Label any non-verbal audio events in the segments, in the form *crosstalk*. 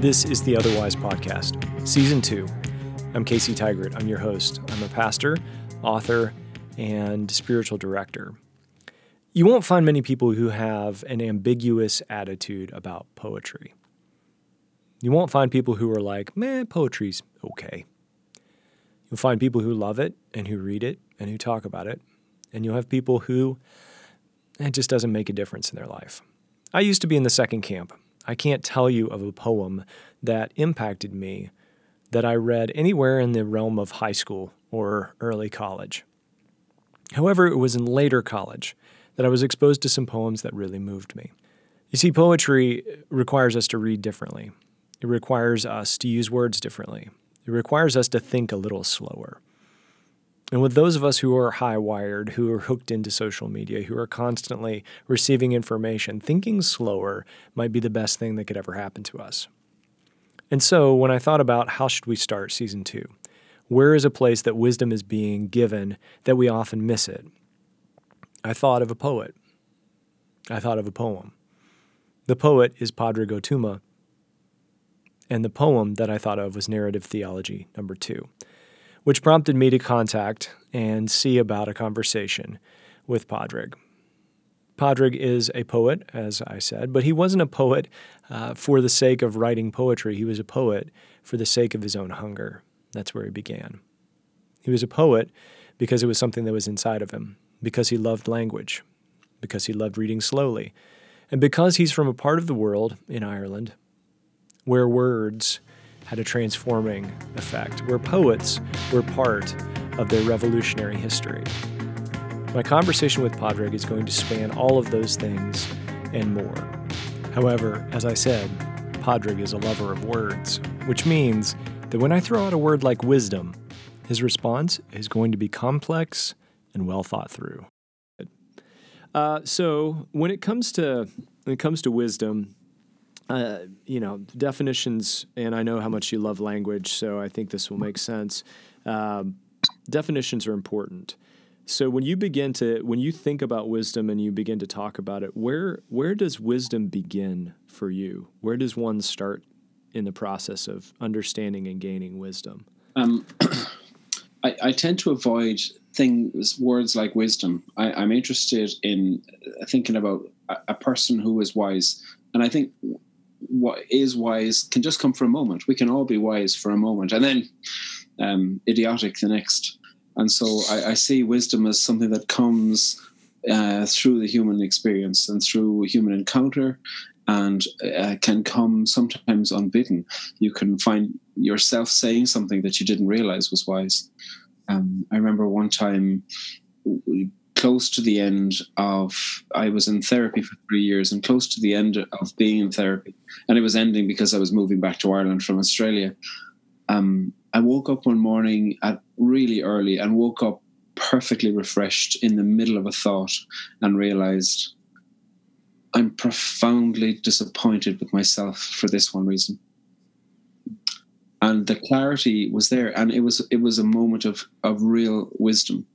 This is the Otherwise Podcast, Season 2. I'm Casey Tigert. I'm your host. I'm a pastor, author, and spiritual director. You won't find many people who have an ambiguous attitude about poetry. You won't find people who are like, man, poetry's okay. You'll find people who love it and who read it and who talk about it. And you'll have people who it just doesn't make a difference in their life. I used to be in the second camp. I can't tell you of a poem that impacted me that I read anywhere in the realm of high school or early college. However, it was in later college that I was exposed to some poems that really moved me. You see, poetry requires us to read differently. It requires us to use words differently. It requires us to think a little slower. And with those of us who are high wired, who are hooked into social media, who are constantly receiving information, thinking slower might be the best thing that could ever happen to us. And so when I thought about how should we start season two, where is a place that wisdom is being given that we often miss it? I thought of a poet. I thought of a poem. The poet is Padraig O'Tuama, and the poem that I thought of was Narrative Theology number two which prompted me to contact and see about a conversation with Padraig. Padraig is a poet, as I said, but he wasn't a poet uh, for the sake of writing poetry. He was a poet for the sake of his own hunger. That's where he began. He was a poet because it was something that was inside of him, because he loved language, because he loved reading slowly, and because he's from a part of the world in Ireland where words had a transforming effect, where poets were part of their revolutionary history. My conversation with Padraig is going to span all of those things and more. However, as I said, Padraig is a lover of words, which means that when I throw out a word like wisdom, his response is going to be complex and well thought through. Uh, so when it comes to when it comes to wisdom, uh, you know, definitions, and I know how much you love language, so I think this will make sense. Um, definitions are important. So when you begin to, when you think about wisdom and you begin to talk about it, where where does wisdom begin for you? Where does one start in the process of understanding and gaining wisdom? Um, *clears throat* I, I, tend to avoid things, words like wisdom. I, am interested in thinking about a, a person who is wise, and I think what is wise can just come for a moment. We can all be wise for a moment, and then um, idiotic the next. And so I, I, see wisdom as something that comes uh, through the human experience and through human encounter, and uh, can come sometimes unbidden. You can find yourself saying something that you didn't realize was wise. Um, I remember one time close to the end of I was in therapy for three years and close to the end of being in therapy, and it was ending because I was moving back to Ireland from Australia. Um, I woke up one morning at really early and woke up perfectly refreshed in the middle of a thought and realized I'm profoundly disappointed with myself for this one reason. And the clarity was there, and it was it was a moment of of real wisdom.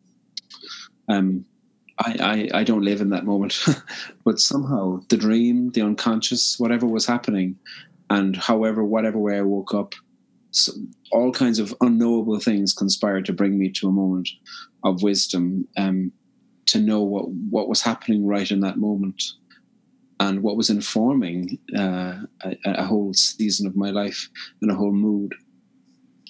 Um, I, I, I don't live in that moment, *laughs* but somehow the dream, the unconscious, whatever was happening, and however, whatever way I woke up, so all kinds of unknowable things conspired to bring me to a moment of wisdom, um, to know what what was happening right in that moment, and what was informing uh, a, a whole season of my life and a whole mood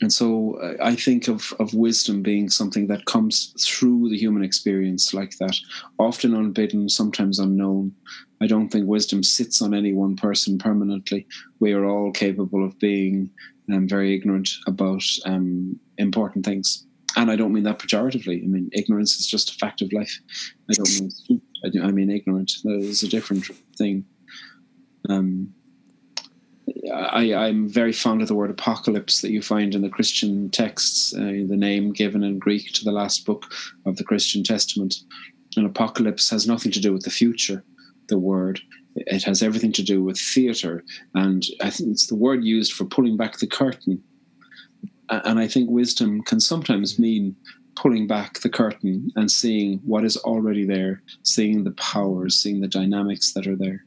and so uh, I think of, of wisdom being something that comes through the human experience like that, often unbidden, sometimes unknown. I don't think wisdom sits on any one person permanently. We are all capable of being um, very ignorant about um, important things. And I don't mean that pejoratively. I mean, ignorance is just a fact of life. I don't mean, I, mean ignorant. That is a different thing. Um, I, I'm very fond of the word apocalypse that you find in the Christian texts, uh, the name given in Greek to the last book of the Christian Testament. And apocalypse has nothing to do with the future, the word. It has everything to do with theater. And I think it's the word used for pulling back the curtain. And I think wisdom can sometimes mean pulling back the curtain and seeing what is already there, seeing the powers, seeing the dynamics that are there.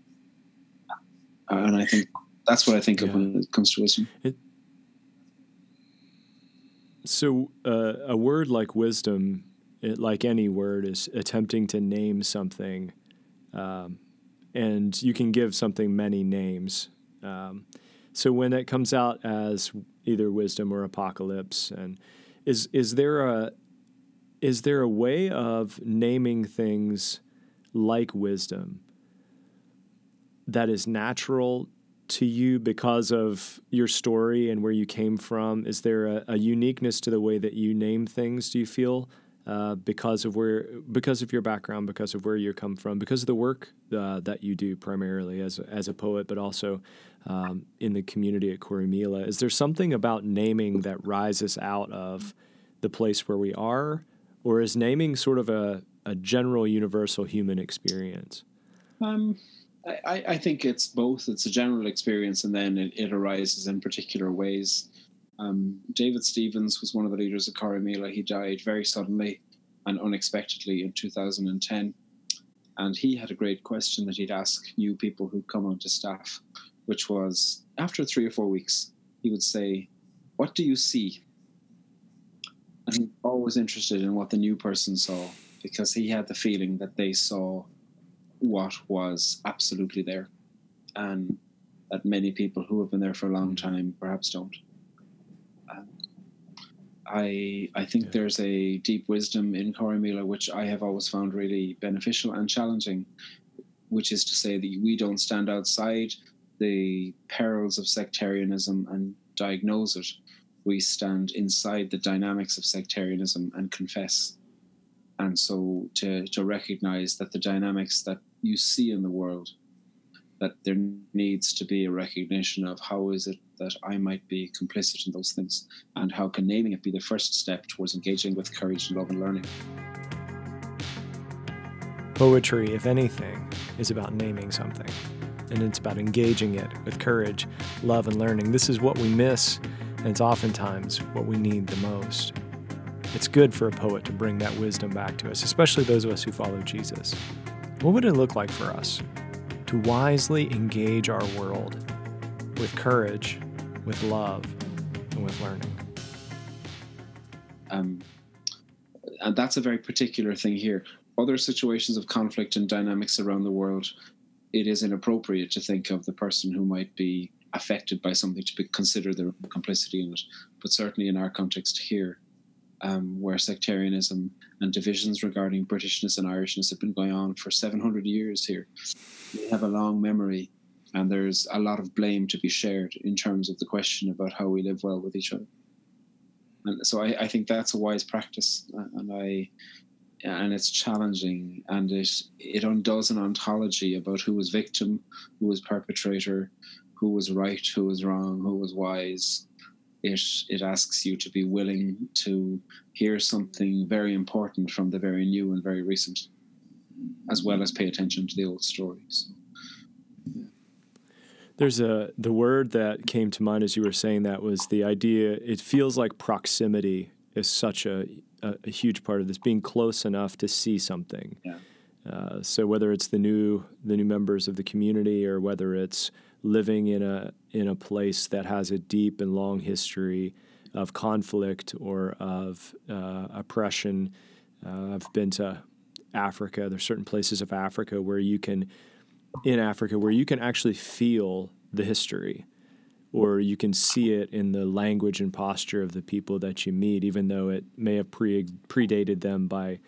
And I think that's what I think yeah. of when it comes to wisdom. It, so uh, a word like wisdom, it, like any word, is attempting to name something, um, and you can give something many names. Um, so when it comes out as either wisdom or apocalypse, and is is there a is there a way of naming things like wisdom that is natural to you because of your story and where you came from? Is there a, a uniqueness to the way that you name things? Do you feel uh, because of where, because of your background, because of where you come from, because of the work uh, that you do primarily as a, as a poet, but also um, in the community at Corrymeela? Is there something about naming that rises out of the place where we are, or is naming sort of a, a general universal human experience? Um, I, I think it's both. It's a general experience, and then it, it arises in particular ways. Um, David Stevens was one of the leaders of Corrymeela. He died very suddenly and unexpectedly in 2010. And he had a great question that he'd ask new people who'd come onto staff, which was after three or four weeks, he would say, What do you see? And he was always interested in what the new person saw because he had the feeling that they saw what was absolutely there, and that many people who have been there for a long time perhaps don't. Um, I I think yeah. there's a deep wisdom in Corrymeela which I have always found really beneficial and challenging, which is to say that we don't stand outside the perils of sectarianism and diagnose it. We stand inside the dynamics of sectarianism and confess. And so to, to recognize that the dynamics that you see in the world that there needs to be a recognition of how is it that I might be complicit in those things, and how can naming it be the first step towards engaging with courage and love and learning. Poetry, if anything, is about naming something, and it's about engaging it with courage, love, and learning. This is what we miss, and it's oftentimes what we need the most. It's good for a poet to bring that wisdom back to us, especially those of us who follow Jesus. What would it look like for us to wisely engage our world with courage, with love, and with learning? Um, and that's a very particular thing here. Other situations of conflict and dynamics around the world, it is inappropriate to think of the person who might be affected by something to be, consider their complicity in it. But certainly in our context here, um, where sectarianism and divisions regarding Britishness and Irishness have been going on for 700 years here. We have a long memory, and there's a lot of blame to be shared in terms of the question about how we live well with each other. And so I, I think that's a wise practice, and I and it's challenging, and it it undoes an ontology about who was victim, who was perpetrator, who was right, who was wrong, who was wise, it it asks you to be willing to hear something very important from the very new and very recent, as well as pay attention to the old stories. There's a the word that came to mind as you were saying that was the idea. It feels like proximity is such a, a, a huge part of this, being close enough to see something. Yeah. Uh, so whether it's the new the new members of the community or whether it's living in a in a place that has a deep and long history of conflict or of uh, oppression. Uh, I've been to Africa. There's certain places of Africa where you can, in Africa, where you can actually feel the history, or you can see it in the language and posture of the people that you meet, even though it may have pre- predated them by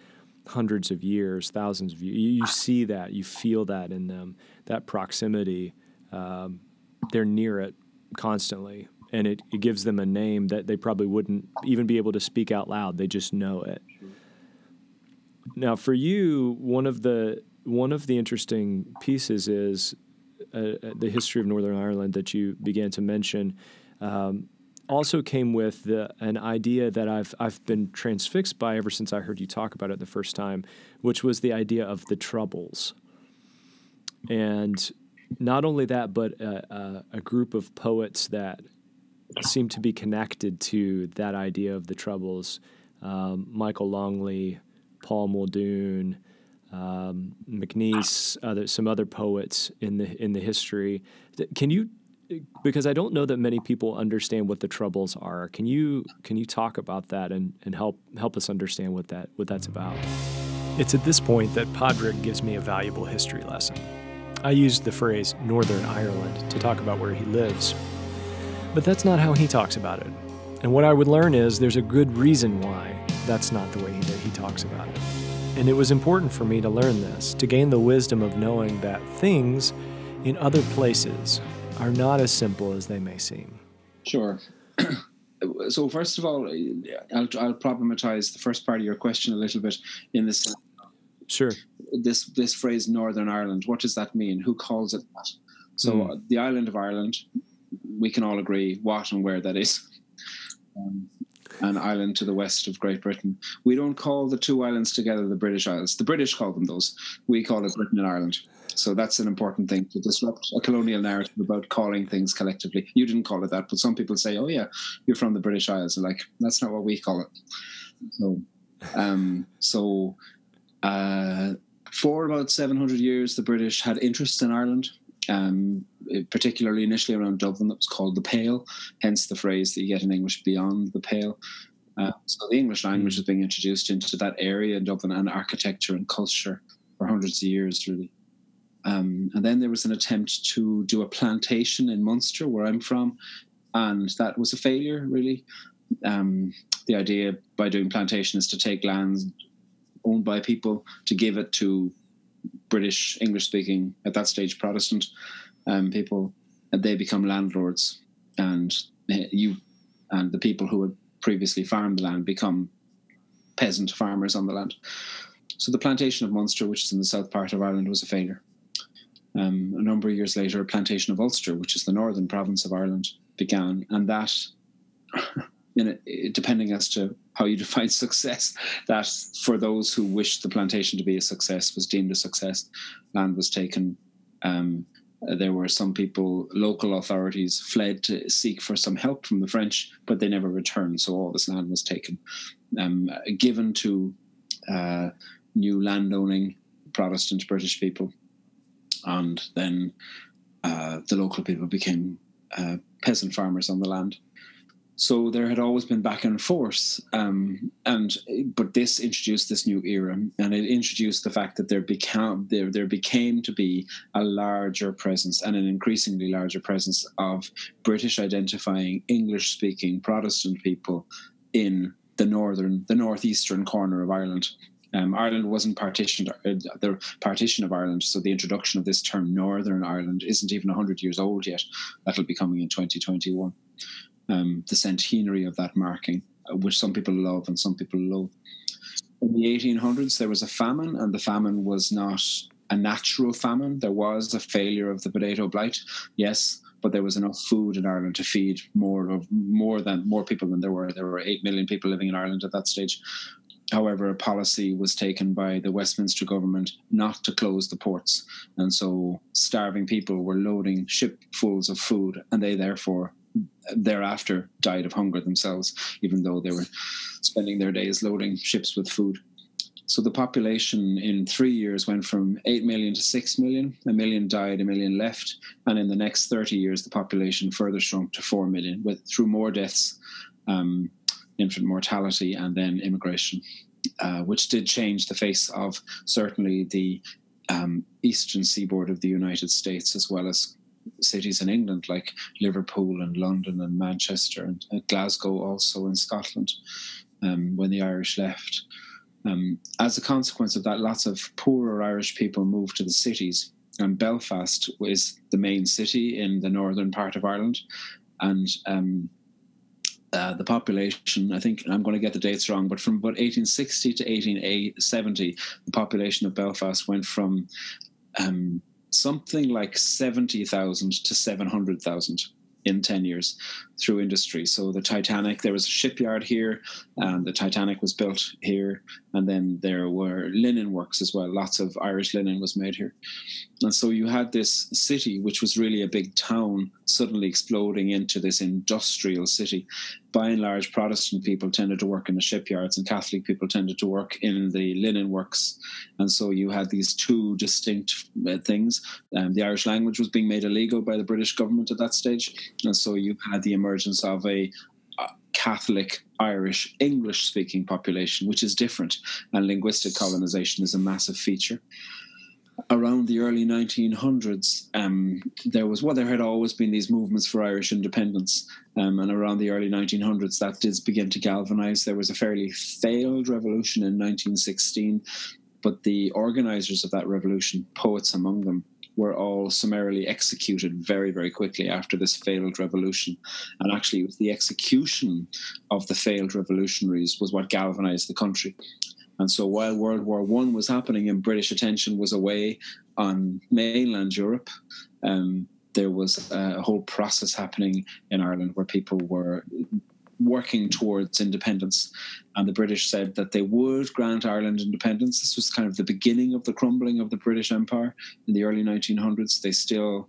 hundreds of years, thousands of years. You, you see that, you feel that in them, that proximity um, they're near it constantly and it, it gives them a name that they probably wouldn't even be able to speak out loud they just know it now for you one of the one of the interesting pieces is uh, uh, the history of northern ireland that you began to mention um, also came with the, an idea that I've I've been transfixed by ever since I heard you talk about it the first time, which was the idea of the troubles. And not only that, but a, a, a, group of poets that seem to be connected to that idea of the Troubles. Um, Michael Longley, Paul Muldoon, um, MacNeice, other, some other poets in the in the history. Can you because I don't know that many people understand what the troubles are. Can you can you talk about that and, and help help us understand what that what that's about? It's at this point that Padraig gives me a valuable history lesson. I used the phrase Northern Ireland to talk about where he lives, but that's not how he talks about it. And what I would learn is there's a good reason why that's not the way that he talks about it. And it was important for me to learn this, to gain the wisdom of knowing that things in other places are not as simple as they may seem. Sure. *clears throat* so first of all, I'll, I'll problematize the first part of your question a little bit in this. Sure. This this phrase Northern Ireland. What does that mean? Who calls it that? So mm. the island of Ireland, we can all agree what and where that is. Um, an island to the west of Great Britain. We don't call the two islands together the British Isles. The British call them those. We call it Britain and Ireland. So that's an important thing to disrupt a colonial narrative about calling things collectively. You didn't call it that, but some people say, "Oh yeah, you're from the British Isles." And like that's not what we call it. So, um, so uh, for about 700 years, the British had interests in Ireland. Um, particularly initially around Dublin, that was called the Pale, hence the phrase that you get in English beyond the Pale. Uh, so the English language was being introduced into that area in Dublin and architecture and culture for hundreds of years, really. Um, and then there was an attempt to do a plantation in Munster, where I'm from, and that was a failure, really. Um, the idea by doing plantation is to take lands owned by people to give it to British, English speaking, at that stage, Protestant um, people, and they become landlords. And uh, you and the people who had previously farmed the land become peasant farmers on the land. So the plantation of Munster, which is in the south part of Ireland, was a failure. Um, a number of years later, a plantation of Ulster, which is the northern province of Ireland, began, and that, *laughs* depending as to how you *laughs* define success, that for those who wished the plantation to be a success was deemed a success. Land was taken. Um, there were some people, local authorities fled to seek for some help from the French, but they never returned. So all this land was taken, um, given to uh, new landowning Protestant British people and then uh, the local people became uh, peasant farmers on the land. So there had always been back and forth, um, and but this introduced this new era, and it introduced the fact that there became there there became to be a larger presence and an increasingly larger presence of British identifying English speaking Protestant people in the northern the northeastern corner of Ireland. Um, Ireland wasn't partitioned, uh, the partition of Ireland, so the introduction of this term Northern Ireland isn't even 100 years old yet. That'll be coming in 2021. Um, the centenary of that marking, uh, which some people love and some people loathe. In the 1800s, there was a famine, and the famine was not a natural famine. There was a failure of the potato blight, yes, but there was enough food in Ireland to feed more of more than more people than there were. There were eight million people living in Ireland at that stage. However, a policy was taken by the Westminster government not to close the ports. And so starving people were loading shipfuls of food, and they therefore thereafter died of hunger themselves, even though they were spending their days loading ships with food. So the population in three years went from 8 million to 6 million. A million died, a million left. And in the next 30 years, the population further shrunk to 4 million, with through more deaths um, infant mortality, and then immigration, uh, which did change the face of certainly the um, eastern seaboard of the United States, as well as cities in England like Liverpool and London and Manchester and uh, Glasgow, also in Scotland, um, when the Irish left. Um, as a consequence of that, lots of poorer Irish people moved to the cities. And Belfast is the main city in the northern part of Ireland. And um, uh, the population, I think I'm going to get the dates wrong, but from about 1860 to 1870, the population of Belfast went from um, something like 70,000 to 700,000 in 10 years through industry. So the Titanic, there was a shipyard here, and the Titanic was built here, and then there were linen works as well. Lots of Irish linen was made here. And so you had this city, which was really a big town suddenly exploding into this industrial city. By and large, Protestant people tended to work in the shipyards, and Catholic people tended to work in the linen works. And so you had these two distinct uh, things. Um, the Irish language was being made illegal by the British government at that stage, and so you had the of a Catholic, Irish, English speaking population, which is different, and linguistic colonization is a massive feature around the early 1900s, um, there was well, there had always been these movements for Irish independence, um, and around the early 1900s, that did begin to galvanise. There was a fairly failed revolution in 1916, but the organisers of that revolution, poets among them, were all summarily executed very, very quickly after this failed revolution. And actually, it was the execution of the failed revolutionaries was what galvanized the country. And so while World War One was happening and British attention was away on mainland Europe, um, there was a whole process happening in Ireland where people were working towards independence. And the British said that they would grant Ireland independence. This was kind of the beginning of the crumbling of the British Empire in the early 1900s. They still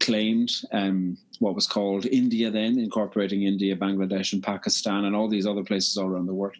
claimed um, what was called India then, incorporating India, Bangladesh, and Pakistan, and all these other places all around the world.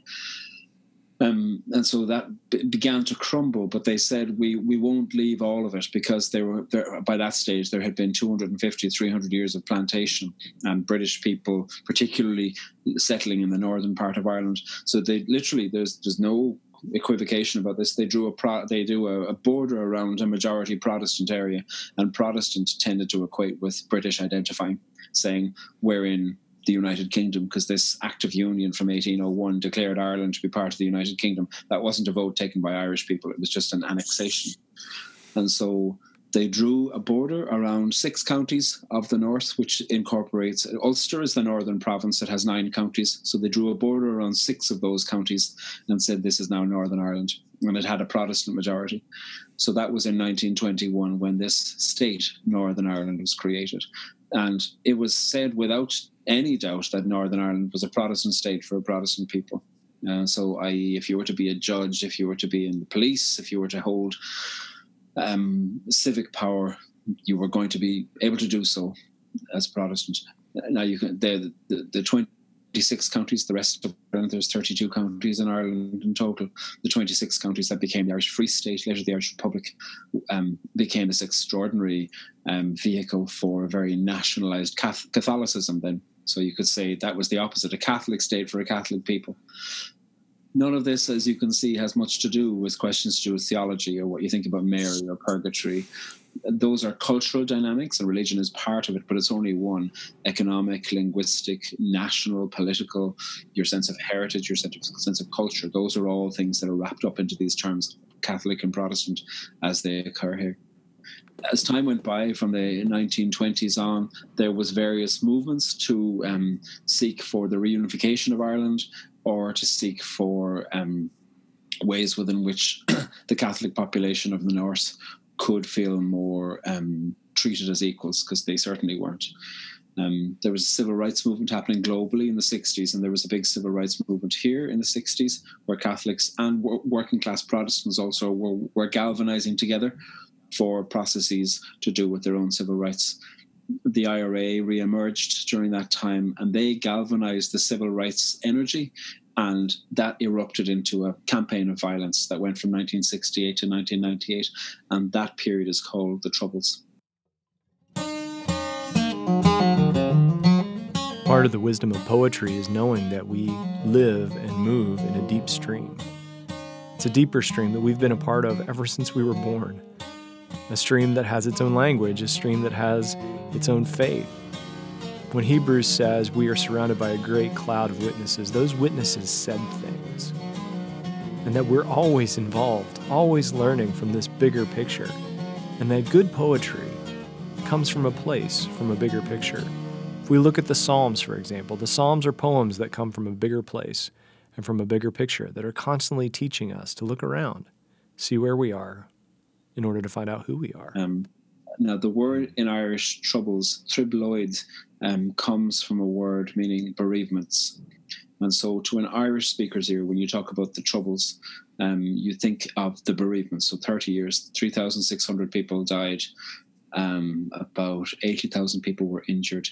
Um, and so that b- began to crumble. But they said we we won't leave all of it because they were there, by that stage there had been 250, 300 years of plantation and British people, particularly settling in the northern part of Ireland. So they literally there's there's no equivocation about this. They drew a pro, they do a, a, border around a majority Protestant area, and Protestant tended to equate with British identifying, saying we're in the United Kingdom because this Act of Union from 1801 declared Ireland to be part of the United Kingdom. That wasn't a vote taken by Irish people, it was just an annexation. And so they drew a border around six counties of the north, which incorporates Ulster is the northern province. It has nine counties. So they drew a border around six of those counties and said this is now Northern Ireland. And it had a Protestant majority. So that was in 1921 when this state, Northern Ireland, was created. And it was said without any doubt that Northern Ireland was a Protestant state for a Protestant people. Uh, so, i.e., if you were to be a judge, if you were to be in the police, if you were to hold um, civic power, you were going to be able to do so as Protestant. Now, you can the, the, the 26 counties, the rest of Ireland, there's 32 counties in Ireland in total. The 26 counties that became the Irish Free State, later the Irish Republic, um, became this extraordinary um, vehicle for a very nationalised Catholicism then so you could say that was the opposite a Catholic state for a Catholic people. None of this, as you can see, has much to do with questions to do with theology or what you think about Mary or purgatory. Those are cultural dynamics, and religion is part of it, but it's only one economic, linguistic, national, political, your sense of heritage, your sense of, culture. Those are all things that are wrapped up into these terms, Catholic and Protestant, as they occur here as time went by from the 1920s on, there was various movements to um, seek for the reunification of Ireland or to seek for um, ways within which *clears throat* the Catholic population of the North could feel more um, treated as equals, because they certainly weren't. Um, there was a civil rights movement happening globally in the 60s, and there was a big civil rights movement here in the 60s where Catholics and working class Protestants also were, were galvanizing together for processes to do with their own civil rights. The IRA re-emerged during that time, and they galvanized the civil rights energy, and that erupted into a campaign of violence that went from 1968 to 1998, and that period is called the Troubles. Part of the wisdom of poetry is knowing that we live and move in a deep stream. It's a deeper stream that we've been a part of ever since we were born a stream that has its own language, a stream that has its own faith. When Hebrews says we are surrounded by a great cloud of witnesses, those witnesses said things. And that we're always involved, always learning from this bigger picture. And that good poetry comes from a place, from a bigger picture. If we look at the Psalms, for example, the Psalms are poems that come from a bigger place and from a bigger picture that are constantly teaching us to look around, see where we are, in order to find out who we are. Um, now, the word in Irish troubles, trioblóid, um, comes from a word meaning bereavements. And so, to an Irish speaker's ear, when you talk about the troubles, um, you think of the bereavement. So, 30 years, 3,600 people died. Um, about eighty thousand people were injured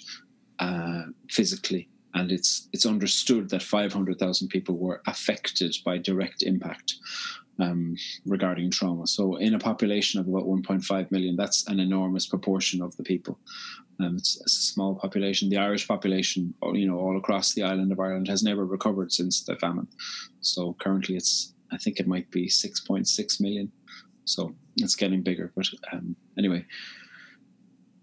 uh, physically, and it's it's understood that five hundred thousand people were affected by direct impact um, regarding trauma. So, in a population of about 1.5 million, that's an enormous proportion of the people. Um, it's, it's, a small population. The Irish population, you know, all across the island of Ireland, has never recovered since the famine. So currently, it's I think it might be 6.6 million. So it's getting bigger. But um, anyway,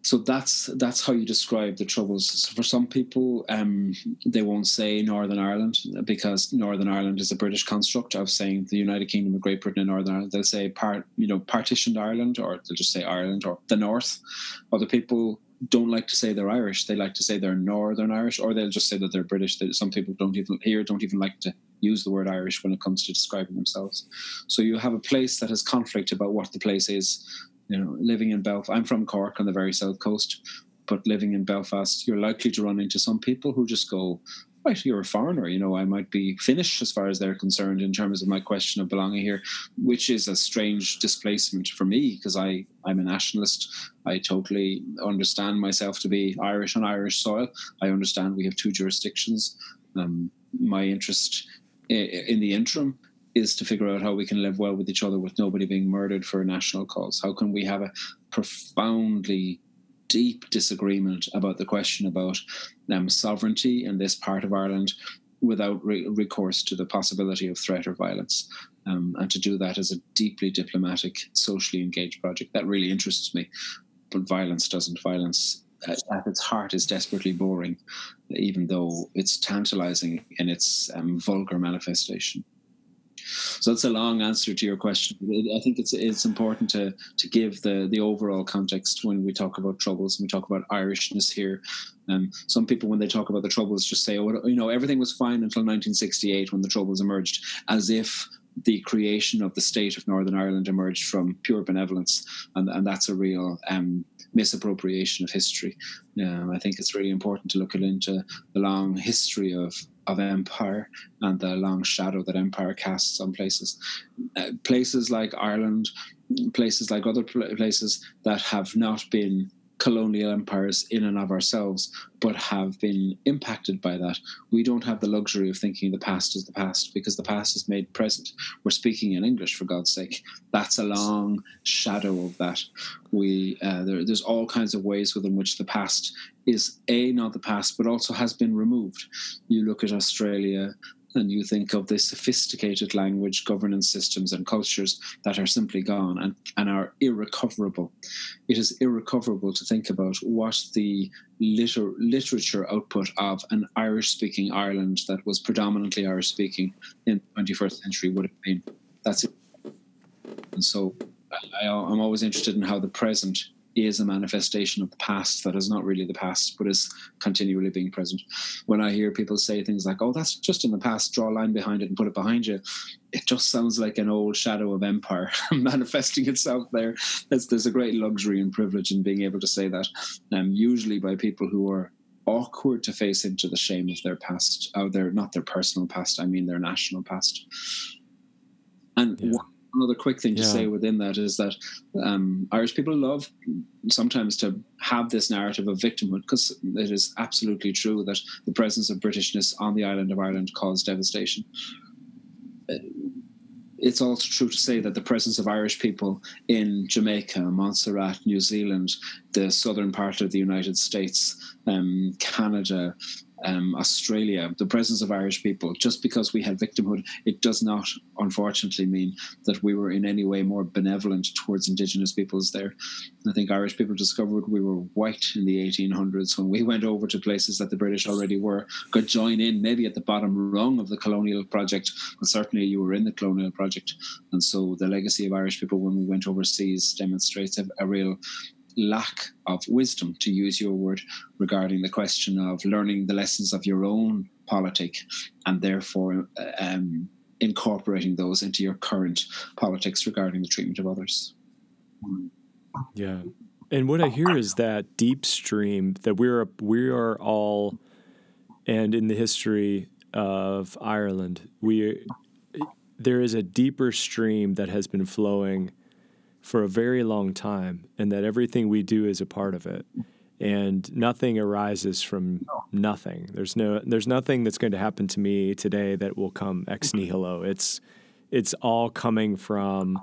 so that's that's how you describe the troubles. So for some people, um, they won't say Northern Ireland because Northern Ireland is a British construct of saying the United Kingdom of Great Britain and Northern Ireland. They'll say part, you know, partitioned Ireland, or they'll just say Ireland or the North. Other people don't like to say they're Irish. They like to say they're Northern Irish, or they'll just say that they're British. Some people don't even here don't even like to use the word Irish when it comes to describing themselves. So you have a place that has conflict about what the place is you know, living in Belfast, I'm from Cork on the very south coast, but living in Belfast, you're likely to run into some people who just go, right, you're a foreigner. You know, I might be Finnish as far as they're concerned in terms of my question of belonging here, which is a strange displacement for me because I I'm a nationalist. I totally understand myself to be Irish on Irish soil. I understand we have two jurisdictions. Um, my interest in the interim is to figure out how we can live well with each other with nobody being murdered for a national cause. How can we have a profoundly deep disagreement about the question about um, sovereignty in this part of Ireland without re- recourse to the possibility of threat or violence? Um, and to do that as a deeply diplomatic, socially engaged project. That really interests me. But violence doesn't. Violence at its heart is desperately boring, even though it's tantalizing in its um, vulgar manifestation. So that's a long answer to your question. I think it's it's important to to give the the overall context when we talk about troubles and we talk about Irishness here. Um, some people, when they talk about the troubles, just say, "Oh, you know, everything was fine until 1968 when the troubles emerged," as if the creation of the state of Northern Ireland emerged from pure benevolence, and, and that's a real um, misappropriation of history. Um, I think it's really important to look into the long history of of empire and the long shadow that empire casts on places. Uh, places like Ireland, places like other places that have not been colonial empires in and of ourselves, but have been impacted by that. We don't have the luxury of thinking the past is the past because the past is made present. We're speaking in English, for God's sake. That's a long shadow of that. We uh, there, there's all kinds of ways within which the past is a not the past, but also has been removed. You look at Australia and you think of the sophisticated language, governance systems, and cultures that are simply gone and, and are irrecoverable. It is irrecoverable to think about what the liter- literature output of an Irish speaking Ireland that was predominantly Irish speaking in the 21st century would have been. That's it. And so I, I'm always interested in how the present is a manifestation of the past that is not really the past, but is continually being present. When I hear people say things like, oh, that's just in the past, draw a line behind it and put it behind you, it just sounds like an old shadow of empire *laughs* manifesting itself there. There's, there's a great luxury and privilege in being able to say that, um, usually by people who are awkward to face into the shame of their past, oh, their not their personal past, I mean their national past. And yeah another quick thing to yeah. say within that is that um, Irish people love sometimes to have this narrative of victimhood because it is absolutely true that the presence of Britishness on the island of Ireland caused devastation. It's also true to say that the presence of Irish people in Jamaica, Montserrat, New Zealand, the southern part of the United States, um, Canada, um, Australia, the presence of Irish people, just because we had victimhood, it does not, unfortunately, mean that we were in any way more benevolent towards Indigenous peoples there. I think Irish people discovered we were white in the 1800s when we *laughs* went over to places that the British already were, could join in maybe at the bottom rung of the colonial project, but certainly you were in the colonial project. And so the legacy of Irish people when we went overseas demonstrates a, a real lack of wisdom, to use your word, regarding the question of learning the lessons of your own politic and therefore uh, um, incorporating those into your current politics regarding the treatment of others. Yeah. And what I hear is that deep stream that we're we are all and in the history of Ireland, we there is a deeper stream that has been flowing for a very long time and that everything we do is a part of it. And nothing arises from nothing. There's no there's nothing that's going to happen to me today that will come ex nihilo. It's it's all coming from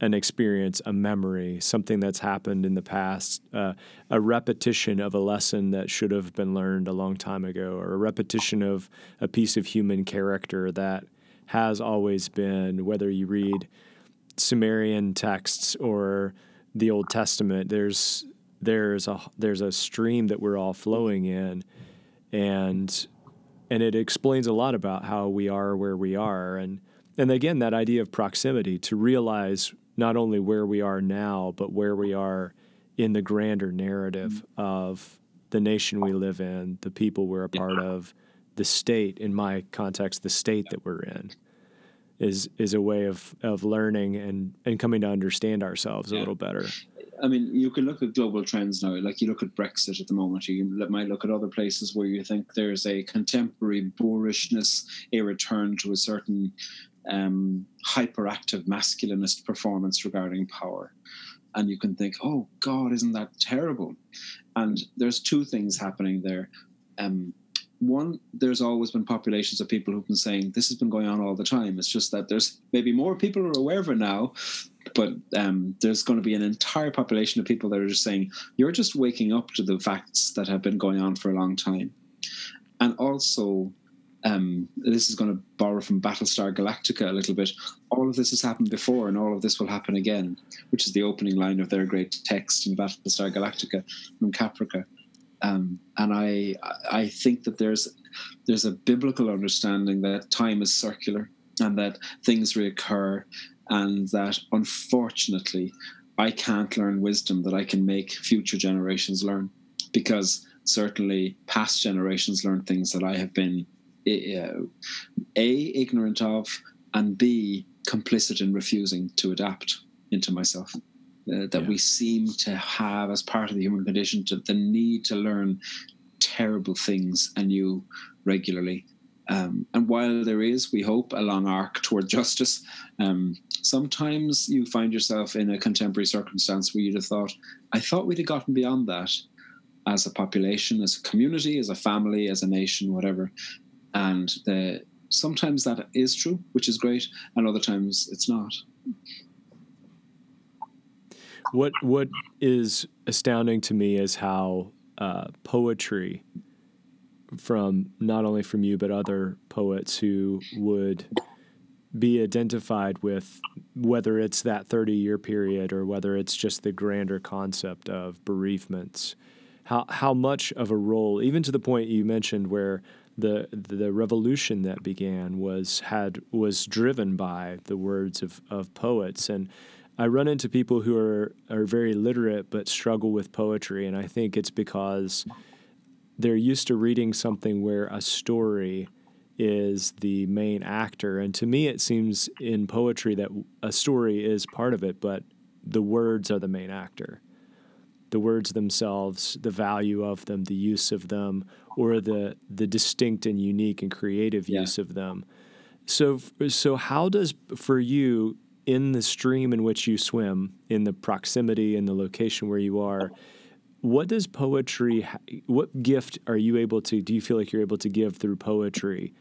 an experience, a memory, something that's happened in the past, uh, a repetition of a lesson that should have been learned a long time ago, or a repetition of a piece of human character that has always been, whether you read Sumerian texts or the Old Testament, there's there's a there's a stream that we're all flowing in, and and it explains a lot about how we are where we are, and and again that idea of proximity to realize not only where we are now, but where we are in the grander narrative of the nation we live in, the people we're a part of, the state, in my context, the state that we're in. Is, is a way of, of learning and, and coming to understand ourselves yeah. a little better. I mean, you can look at global trends now. Like you look at Brexit at the moment. You might look at other places where you think there's a contemporary boorishness, a return to a certain um, hyperactive masculinist performance regarding power. And you can think, oh God, isn't that terrible? And there's two things happening there. Um, one, there's always been populations of people who've been saying this has been going on all the time. It's just that there's maybe more people are aware of it now, but um, there's going to be an entire population of people that are just saying you're just waking up to the facts that have been going on for a long time. And also, um, this is going to borrow from Battlestar Galactica a little bit. All of this has happened before, and all of this will happen again, which is the opening line of their great text in Battlestar Galactica from Caprica. Um, and I, I think that there's there's a biblical understanding that time is circular and that things reoccur, and that unfortunately, I can't learn wisdom that I can make future generations learn, because certainly past generations learned things that I have been uh, a ignorant of and b complicit in refusing to adapt into myself uh, that yeah. we seem to have as part of the human condition to the need to learn terrible things anew regularly um, and while there is, we hope, a long arc toward *laughs* justice, um, sometimes you find yourself in a contemporary circumstance where you'd have thought, I thought we'd have gotten beyond that as a population, as a community, as a family, as a nation, whatever and the sometimes that is true, which is great, and other times it's not. What what is astounding to me is how uh, poetry from not only from you but other poets who would be identified with whether it's that 30 year period or whether it's just the grander concept of bereavements how how much of a role even to the point you mentioned where the the revolution that began was had was driven by the words of, of poets. And I run into people who are are very literate but struggle with poetry and I think it's because they're used to reading something where a story is the main actor and to me it seems in poetry that a story is part of it but the words are the main actor the words themselves, the value of them, the use of them, or the the distinct and unique and creative yeah. use of them. So so how does for you in the stream in which you swim, in the proximity and the location where you are, what does poetry what gift are you able to do you feel like you're able to give through poetry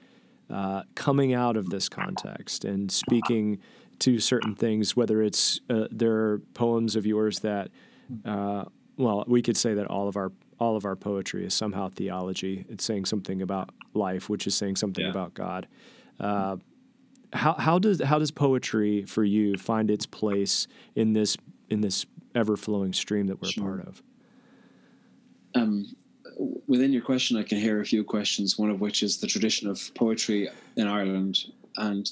uh, coming out of this context and speaking to certain things whether it's uh, there are poems of yours that uh, well, we could say that all of our all of our poetry is somehow theology. It's saying something about life, which is saying something yeah. about God. How how does how does poetry for you find its place in this in this ever flowing stream that we're sure. a part of? Um, within your question, I can hear a few questions. One of which is the tradition of poetry in Ireland, and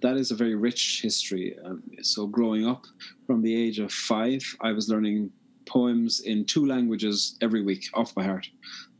that is a very rich history. Um, so, growing up from the age of five, I was learning poems in two languages every week off by heart.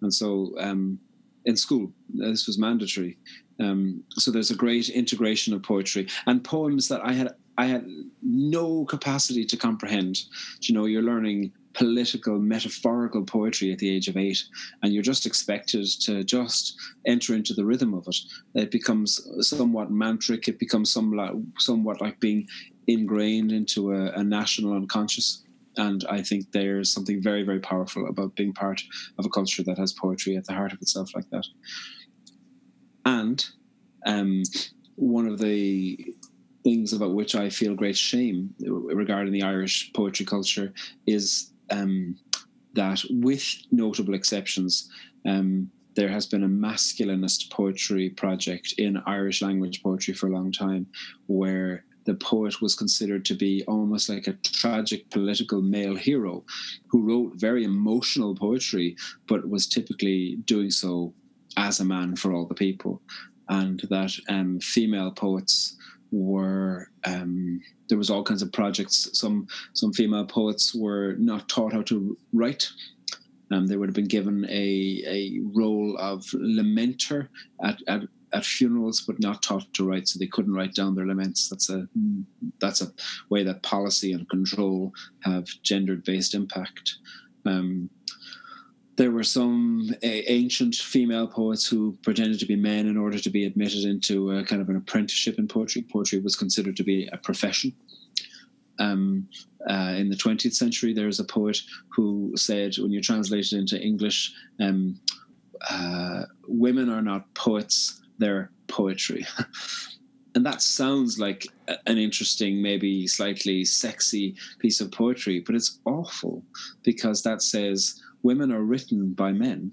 And so um, in school, this was mandatory. Um, so there's a great integration of poetry and poems that I had I had no capacity to comprehend. You know, you're learning political, metaphorical poetry at the age of eight, and you're just expected to just enter into the rhythm of it. It becomes somewhat mantric. It becomes some, somewhat like being ingrained into a, a national unconscious. And I think there's something very, very powerful about being part of a culture that has poetry at the heart of itself like that. And um, one of the things about which I feel great shame regarding the Irish poetry culture is um, that, with notable exceptions, um, there has been a masculinist poetry project in Irish language poetry for a long time, where the poet was considered to be almost like a tragic political male hero who wrote very emotional poetry, but was typically doing so as a man for all the people. And that um, female poets were um, there was all kinds of projects. Some some female poets were not taught how to write. Um, they would have been given a, a role of lamenter at, at at funerals, but not taught to write, so they couldn't write down their laments. That's a that's a way that policy and control have gendered based impact. Um, there were some ancient female poets who pretended to be men in order to be admitted into a kind of an apprenticeship in poetry. Poetry was considered to be a profession. Um, uh, in the 20th century, there was a poet who said, when you translate it into English, um, uh, women are not poets, they're poetry. *laughs* and that sounds like an interesting, maybe slightly sexy piece of poetry, but it's awful because that says women are written by men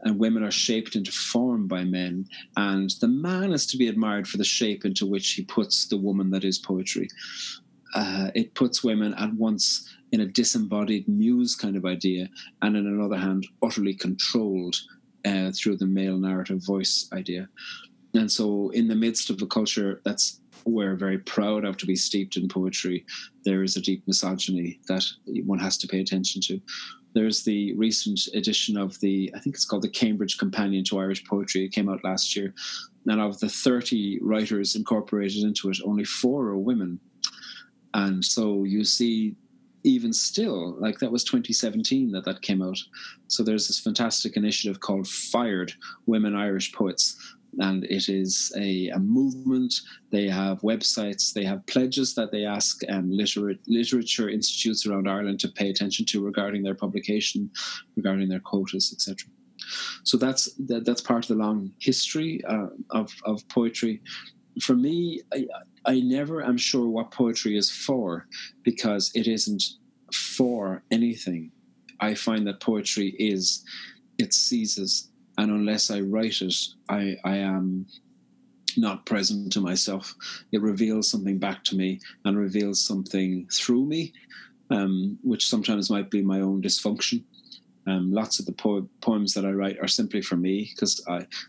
and women are shaped into form by men, and the man is to be admired for the shape into which he puts the woman that is poetry. Uh, it puts women at once in a disembodied muse kind of idea, and on another hand, utterly controlled uh, through the male narrative voice idea. And so, in the midst of a culture that's we're very proud of to be steeped in poetry, there is a deep misogyny that one has to pay attention to. There's the recent edition of the, I think it's called the Cambridge Companion to Irish Poetry. It came out last year. And of the 30 writers incorporated into it, only four are women. And so you see even still, like that was 2017 that that came out. So there's this fantastic initiative called Fired Women Irish Poets. And it is a, a movement. They have websites. They have pledges that they ask um, literate, literature institutes around Ireland to pay attention to regarding their publication, regarding their quotas, etc. So that's that, that's part of the long history uh, of of poetry. For me, I, I never am sure what poetry is for because it isn't for anything. I find that poetry is, it seizes, and unless I write it, I, I am not present to myself. It reveals something back to me and reveals something through me, um, which sometimes might be my own dysfunction. Um, lots of the po- poems that I write are simply for me because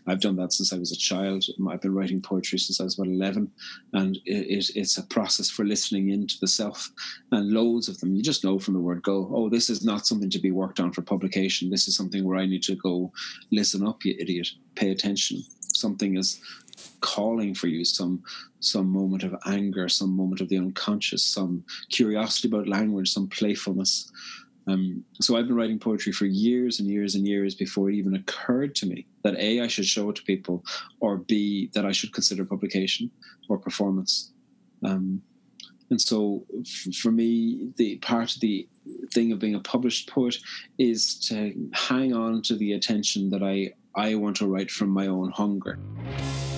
I've done that since I was a child. I've been writing poetry since I was about 11, and it, it, it's a process for listening into the self. And loads of them, you just know from the word go, oh, this is not something to be worked on for publication. This is something where I need to go, listen up, you idiot, pay attention. Something is calling for you some some moment of anger some moment of the unconscious some curiosity about language some playfulness um, so I've been writing poetry for years and years and years before it even occurred to me that A, I should show it to people, or B, that I should consider publication or performance. Um, and so f- for me, the part of the thing of being a published poet is to hang on to the attention that I, I want to write from my own hunger.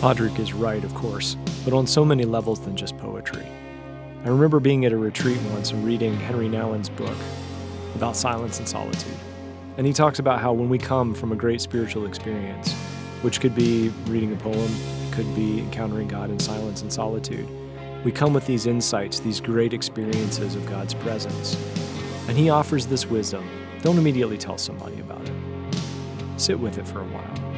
Padraig is right, of course, but on so many levels than just poetry. I remember being at a retreat once and reading Henri Nouwen's book, about silence and solitude. And he talks about how when we come from a great spiritual experience, which could be reading a poem, could be encountering God in silence and solitude, we come with these insights, these great experiences of God's presence. And he offers this wisdom. Don't immediately tell somebody about it. Sit with it for a while.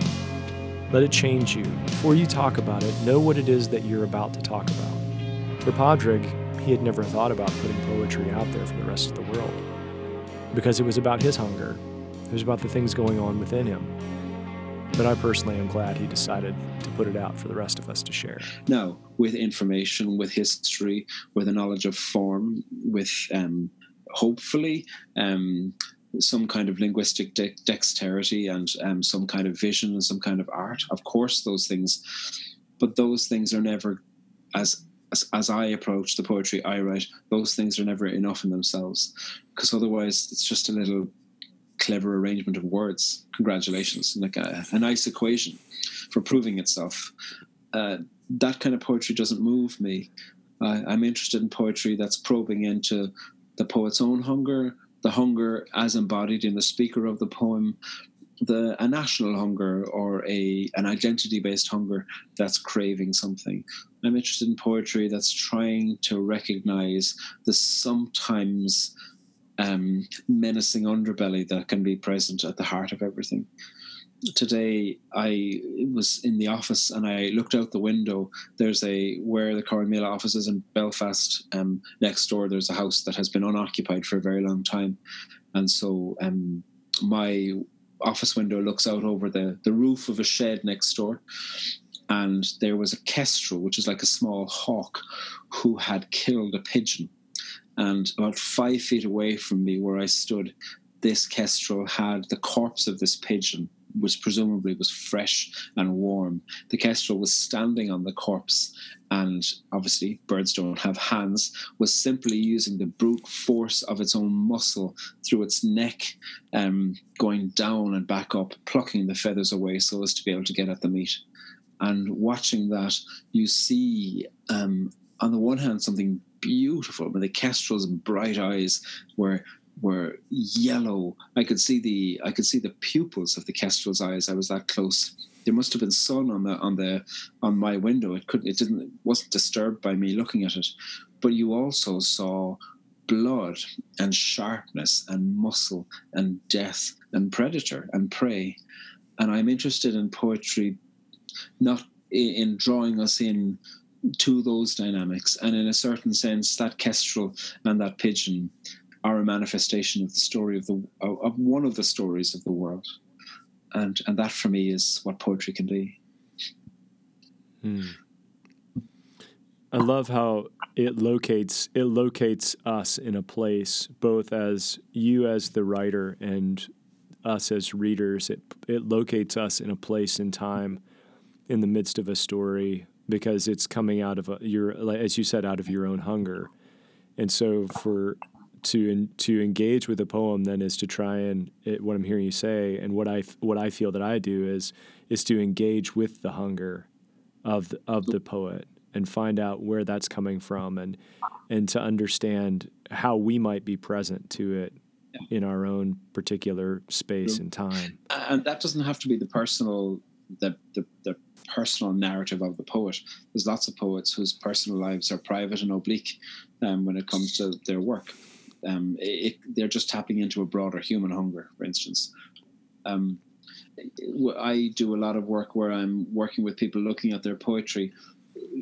Let it change you. Before you talk about it, know what it is that you're about to talk about. For Padraig, he had never thought about putting poetry out there for the rest of the world because it was about his hunger. It was about the things going on within him. But I personally am glad he decided to put it out for the rest of us to share. Now, with information, with history, with a knowledge of form, with um, hopefully um, some kind of linguistic de- dexterity and um, some kind of vision and some kind of art. Of course, those things, but those things are never as as, as I approach the poetry I write, those things are never enough in themselves, because otherwise it's just a little clever arrangement of words. Congratulations, like a, a nice equation for proving itself. Uh, that kind of poetry doesn't move me. I'm interested in poetry that's probing into the poet's own hunger, the hunger as embodied in the speaker of the poem, the a national hunger or a an identity based hunger that's craving something. I'm interested in poetry that's trying to recognize the sometimes um, menacing underbelly that can be present at the heart of everything. Today, I was in the office and I looked out the window. There's a where the Corrymeela office is in Belfast. Um, next door, there's a house that has been unoccupied for a very long time, and so um, my office window looks out over the, the roof of a shed next door. And there was a kestrel, which is like a small hawk, who had killed a pigeon. And about five feet away from me, where I stood, this kestrel had the corpse of this pigeon was presumably was fresh and warm. The kestrel was standing on the corpse, and obviously birds don't have hands. Was simply using the brute force of its own muscle through its neck, um, going down and back up, plucking the feathers away so as to be able to get at the meat. And watching that, you see um, on the one hand something beautiful, but the kestrel's bright eyes were were yellow. I could see the I could see the pupils of the kestrel's eyes. I was that close. There must have been sun on the on the on my window. It couldn't. It didn't. It wasn't disturbed by me looking at it. But you also saw blood and sharpness and muscle and death and predator and prey. And I'm interested in poetry, not in drawing us in to those dynamics. And in a certain sense, that kestrel and that pigeon are a manifestation of the story of the of one of the stories of the world, and and that for me is what poetry can be. Hmm. I love how it locates it locates us in a place, both as you as the writer and us as readers. It it locates us in a place in time, in the midst of a story, because it's coming out of a, your, as you said, out of your own hunger. And so for to to engage with a poem then is to try and it, what I'm hearing you say and what I what I feel that I do is is to engage with the hunger of the, of the poet and find out where that's coming from and and to understand how we might be present to it in our own particular space and time. And that doesn't have to be the personal the, the, the personal narrative of the poet. There's lots of poets whose personal lives are private and oblique um, when it comes to their work um, it, they're just tapping into a broader human hunger, for instance. Um, I do a lot of work where I'm working with people looking at their poetry.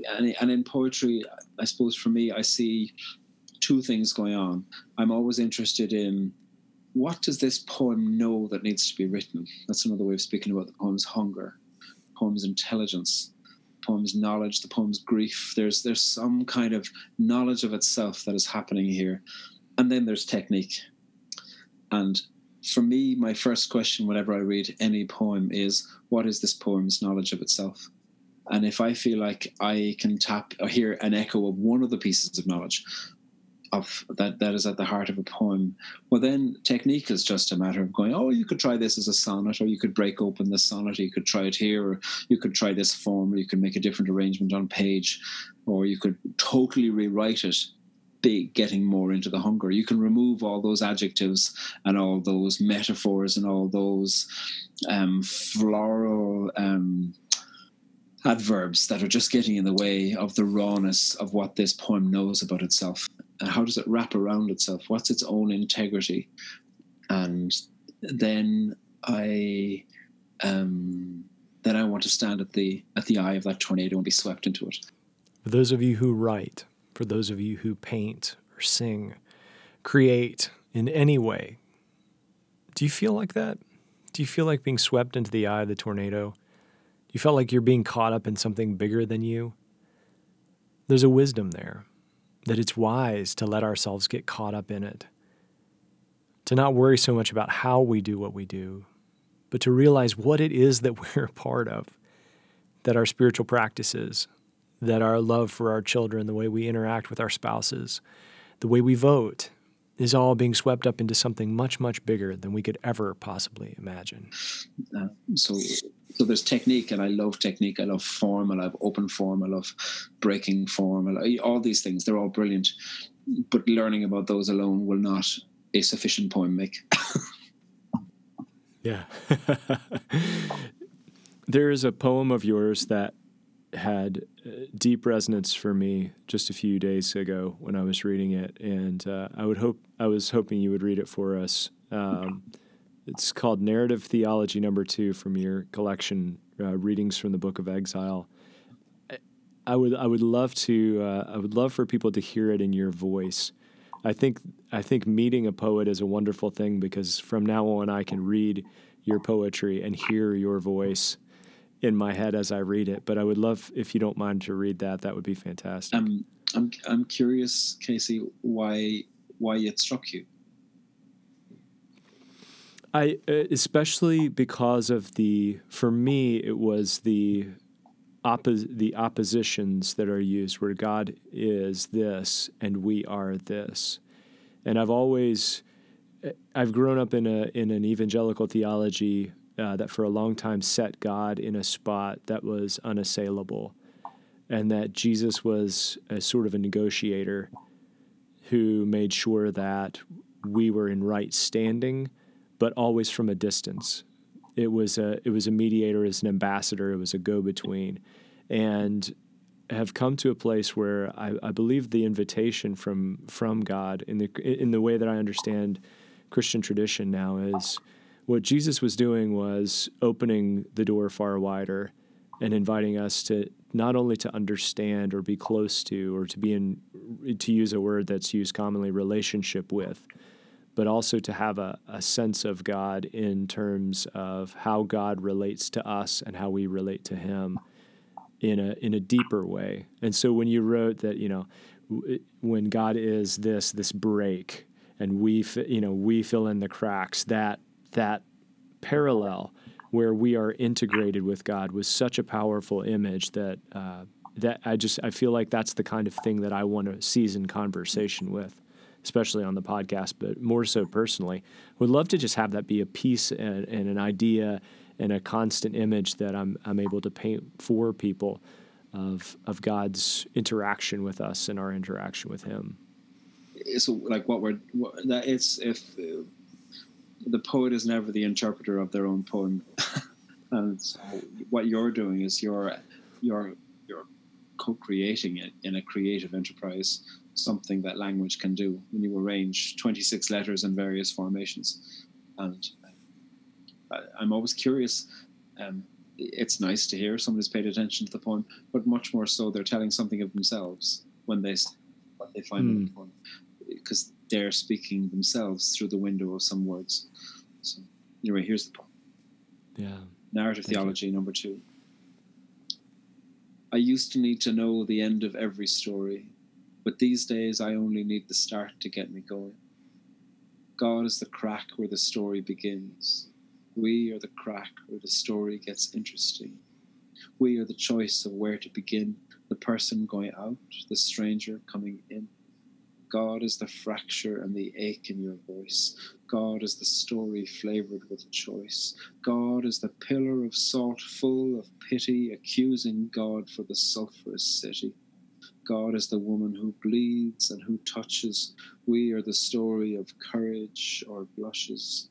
And, and in poetry, I suppose for me, I see two things going on. I'm always interested in what does this poem know that needs to be written? That's another way of speaking about the poem's hunger, poem's intelligence, poem's knowledge, the poem's grief. There's there's some kind of knowledge of itself that is happening here. And then there's technique. And for me, my first question whenever I read any poem is what is this poem's knowledge of itself? And if I feel like I can tap or hear an echo of one of the pieces of knowledge of that that is at the heart of a poem, well then technique is just a matter of going, oh, you could try this as a sonnet, or you could break open the sonnet, or you could try it here, or you could try this form, or you could make a different arrangement on page, or you could totally rewrite it big getting more into the hunger. You can remove all those adjectives and all those metaphors and all those um, floral um, adverbs that are just getting in the way of the rawness of what this poem knows about itself. And how does it wrap around itself? What's its own integrity? And then I. Um, then I want to stand at the at the eye of that tornado and be swept into it. For those of you who write, for those of you who paint or sing, create in any way. Do you feel like that? Do you feel like being swept into the eye of the tornado? Do you feel like you're being caught up in something bigger than you? There's a wisdom there that it's wise to let ourselves get caught up in it, to not worry so much about how we do what we do, but to realize what it is that *laughs* we're a part of, that our spiritual practices, that our love for our children, the way we interact with our spouses, the way we vote, is all being swept up into something much, much bigger than we could ever possibly imagine. Uh, so, so there's technique, and I love technique. I love form. I love open form. I love breaking form. I love, all these things. They're all brilliant, but learning about those alone will not a sufficient poem make. *laughs* yeah. *laughs* there is a poem of yours that had uh, deep resonance for me just a few days ago when I was reading it, and uh, I would hope I was hoping you would read it for us. Um, it's called Narrative Theology Number Two from your collection, uh, readings from the Book of Exile. I would I would love to uh, I would love for people to hear it in your voice. I think I think meeting a poet is a wonderful thing because from now on I can read your poetry and hear your voice in my head as I read it. But I would love if you don't mind to read that. That would be fantastic. Um, I'm I'm curious, Casey, why why it struck you. I uh, especially because of the for me it was the oppos- the oppositions that are used where God is this and we are this. And I've always I've grown up in a in an evangelical theology uh, that for a long time set God in a spot that was unassailable, and that Jesus was a sort of a negotiator who made sure that we were in right standing, but always from a distance. It was a it was a mediator, as an ambassador, it was a go between, and have come to a place where I, I, believe the invitation from from God in the in the way that I understand Christian tradition now is what Jesus was doing was opening the door far wider and inviting us to not only to understand or be close to or to be in to use a word that's used commonly relationship with but also to have a, a sense of god in terms of how god relates to us and how we relate to him in a in a deeper way. And so when you wrote that you know when god is this this break and we you know we fill in the cracks that that parallel where we are integrated with God was such a powerful image that uh, that I just I feel like that's the kind of thing that I want to season conversation with, especially on the podcast, but more so personally. Would love to just have that be a piece and, and an idea and a constant image that I'm I'm able to paint for people of of God's interaction with us and our interaction with Him. It's like, what we're what, that it's if the poet is never the interpreter of their own poem, *laughs* and so what you're doing is you're you're you're co-creating it in a creative enterprise, something that language can do when you arrange 26 letters in various formations, and I, I'm always curious. Um, it's nice to hear somebody's paid attention to the poem, but much more so, they're telling something of themselves when they what they find mm. in the hmm. poem, because they're speaking themselves through the window of some words. So, anyway, here's the point. Yeah. Narrative Thank theology you. number two. I used to need to know the end of every story, but these days I only need the start to get me going. God is the crack where the story begins. We are the crack where the story gets interesting. We are the choice of where to begin, the person going out, the stranger coming in. God is the fracture and the ache in your voice. God is the story flavored with choice. God is the pillar of salt full of pity, accusing God for the sulphurous city. God is the woman who bleeds and who touches. We are the story of courage or blushes.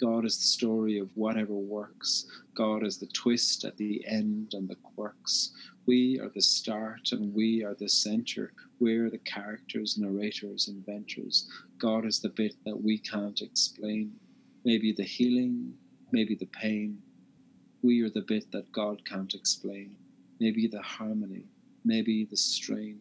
God is the story of whatever works. God is the twist at the end and the quirks. We are the start and we are the center. We're the characters, narrators, inventors. God is the bit that we can't explain. Maybe the healing, maybe the pain. We are the bit that God can't explain. Maybe the harmony, maybe the strain.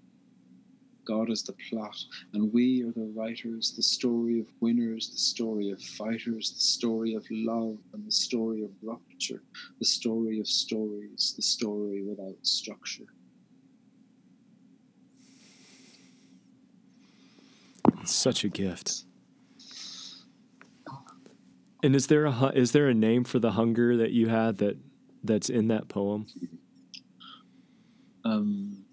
God is the plot, and we are the writers, the story of winners, the story of fighters, the story of love, and the story of rupture, the story of stories, the story without structure. It's such a gift. And is there a is there a name for the hunger that you had that that's in that poem? Um,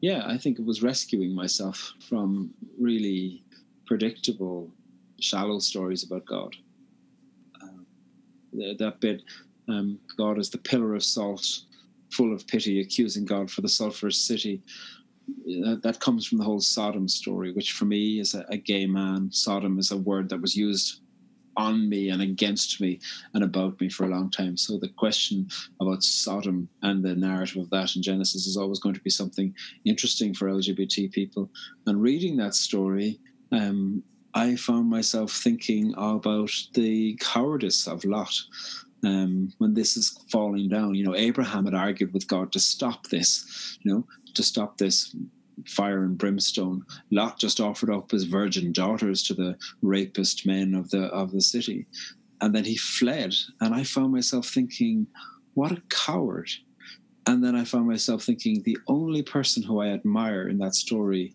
yeah, I think it was rescuing myself from really predictable, shallow stories about God. Uh, that bit, um, God is the pillar of salt, full of pity, accusing God for the sulphurous city. That, that comes from the whole Sodom story, which for me is a, a gay man. Sodom is a word that was used on me and against me and about me for a long time. So the question about Sodom and the narrative of that in Genesis is always going to be something interesting for LGBT people. And reading that story, um, I found myself thinking about the cowardice of Lot. Um, when this is falling down, you know, Abraham had argued with God to stop this, you know, to stop this fire and brimstone. Lot just offered up his virgin daughters to the rapist men of the of the city, and then he fled. And I found myself thinking, what a coward. And then I found myself thinking, the only person who I admire in that story,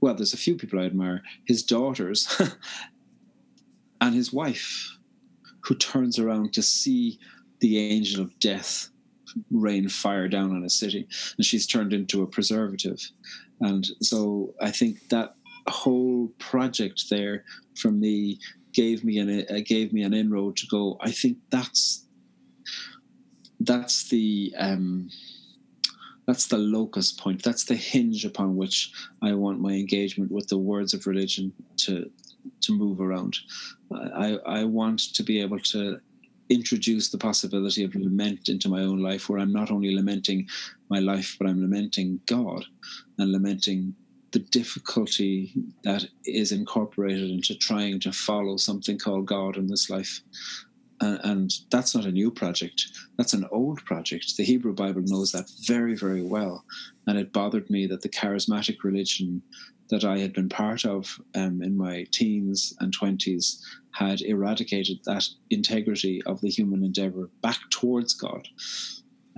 well, there's a few people I admire, his daughters *laughs* and his wife, who turns around to see the angel of death rain fire down on a city and she's turned into a preservative and so I think that whole project there for me gave me an uh, gave me an inroad to go. I think that's that's the um, that's the locus point. That's the hinge upon which I want my engagement with the words of religion to to move around. I, I want to be able to introduce the possibility of lament into my own life where I'm not only lamenting my life, but I'm lamenting God and lamenting the difficulty that is incorporated into trying to follow something called God in this life. And, and that's not a new project. That's an old project. The Hebrew Bible knows that very, very well. And it bothered me that the charismatic religion that I had been part of um, in my teens and 20s had eradicated that integrity of the human endeavor back towards God.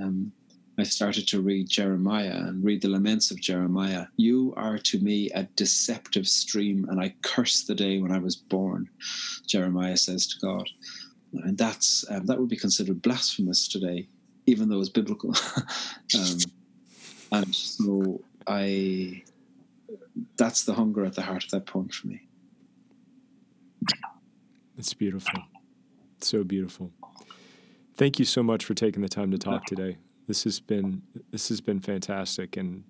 Um, I started to read Jeremiah and read the laments of Jeremiah. You are to me a deceptive stream, and I curse the day when I was born, Jeremiah says to God. And that's um, that would be considered blasphemous today, even though it's biblical. *laughs* um, and so I that's the hunger at the heart of that poem for me. It's beautiful. so beautiful. Thank you so much for taking the time to talk today. This has been this has been fantastic, and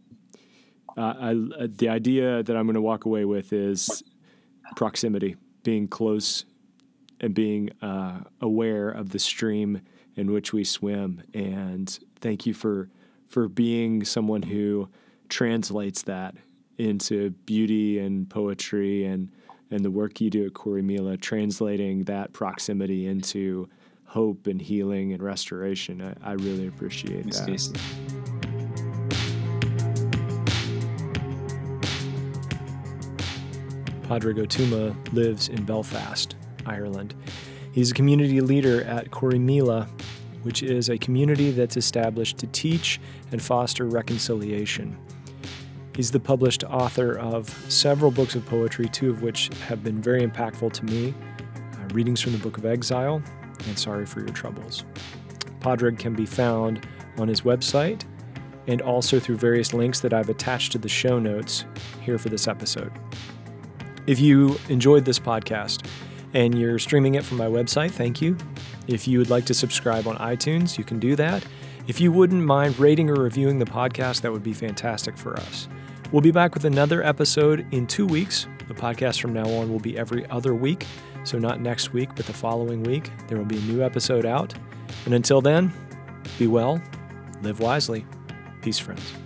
uh, I, uh, the idea that I'm going to walk away with is proximity, being close, and being uh, aware of the stream in which we swim. And thank you for for being someone who translates that into beauty and poetry and and the work you do at Corrymeela, translating that proximity into hope and healing and restoration. I, I really appreciate Thanks, that. Casey. Pádraig Ó lives in Belfast, Ireland. He's a community leader at Corrymeela, which is a community that's established to teach and foster reconciliation. He's the published author of several books of poetry, two of which have been very impactful to me uh, Readings from the Book of Exile and Sorry for Your Troubles. Pádraig can be found on his website and also through various links that I've attached to the show notes here for this episode. If you enjoyed this podcast and you're streaming it from my website, thank you. If you would like to subscribe on iTunes, you can do that. If you wouldn't mind rating or reviewing the podcast, that would be fantastic for us. We'll be back with another episode in two weeks. The podcast from now on will be every other week. So, not next week, but the following week, there will be a new episode out. And until then, be well, live wisely. Peace, friends.